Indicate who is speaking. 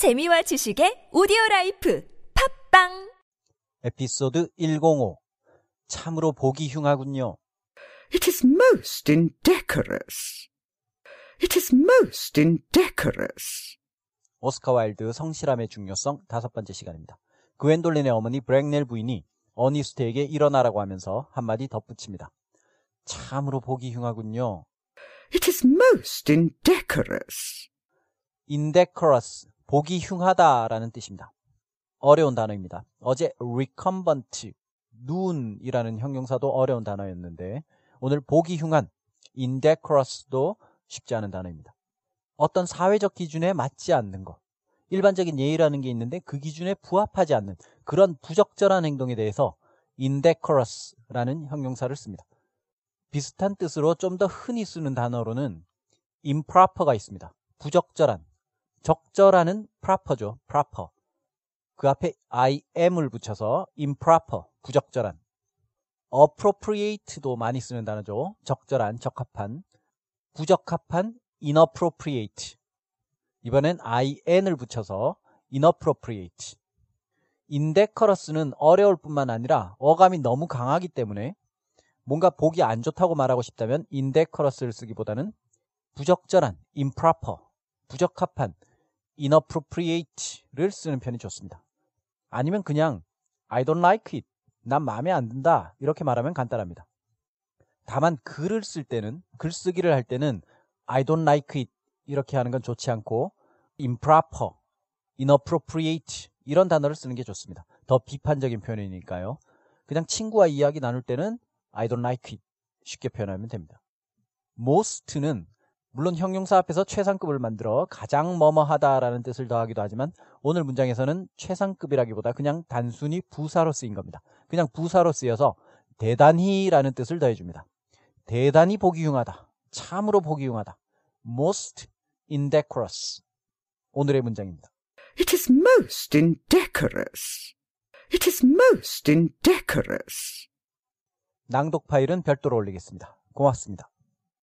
Speaker 1: 재미와 지식의 오디오 라이프 팟빵
Speaker 2: 에피소드 105. 참으로 보기 흉하군요.
Speaker 3: It is most indecorous. It is most indecorous.
Speaker 2: 오스카 와일드 성실함의 중요성 다섯 번째 시간입니다. 그웬돌린의 어머니 브렉넬 부인이 어니스트에게 일어나라고 하면서 한마디 덧붙입니다. 참으로 보기 흉하군요.
Speaker 3: It is most indecorous.
Speaker 2: indecorous, 보기 흉하다라는 뜻입니다. 어려운 단어입니다. 어제 recumbent, 눈이라는 형용사도 어려운 단어였는데 오늘 보기 흉한 indecorous도 쉽지 않은 단어입니다. 어떤 사회적 기준에 맞지 않는 것, 일반적인 예의라는 게 있는데 그 기준에 부합하지 않는 그런 부적절한 행동에 대해서 indecorous라는 형용사를 씁니다. 비슷한 뜻으로 좀 더 흔히 쓰는 단어로는 improper가 있습니다. 부적절한, 적절하는 proper죠. proper. 그 앞에 im을 붙여서 improper, 부적절한. appropriate도 많이 쓰는 단어죠. 적절한, 적합한. 부적합한, inappropriate. 이번엔 in을 붙여서 inappropriate. indecorous는 어려울 뿐만 아니라 어감이 너무 강하기 때문에 뭔가 보기 안 좋다고 말하고 싶다면 indecorous를 쓰기보다는 부적절한, improper, 부적합한, inappropriate를 쓰는 편이 좋습니다. 아니면 그냥 I don't like it. 난 마음에 안 든다. 이렇게 말하면 간단합니다. 다만 글을 쓸 때는 글쓰기를 할 때는 I don't like it 이렇게 하는 건 좋지 않고 improper, inappropriate 이런 단어를 쓰는 게 좋습니다. 더 비판적인 표현이니까요. 그냥 친구와 이야기 나눌 때는 I don't like it 쉽게 표현하면 됩니다. most는 물론 형용사 앞에서 최상급을 만들어 가장 뭐뭐하다라는 뜻을 더하기도 하지만 오늘 문장에서는 최상급이라기보다 그냥 단순히 부사로 쓰인 겁니다. 그냥 부사로 쓰여서 대단히라는 뜻을 더해줍니다. 대단히 보기 흉하다. 참으로 보기 흉하다. most indecorous. 오늘의 문장입니다.
Speaker 3: It is most indecorous. It is most indecorous.
Speaker 2: 낭독 파일은 별도로 올리겠습니다. 고맙습니다.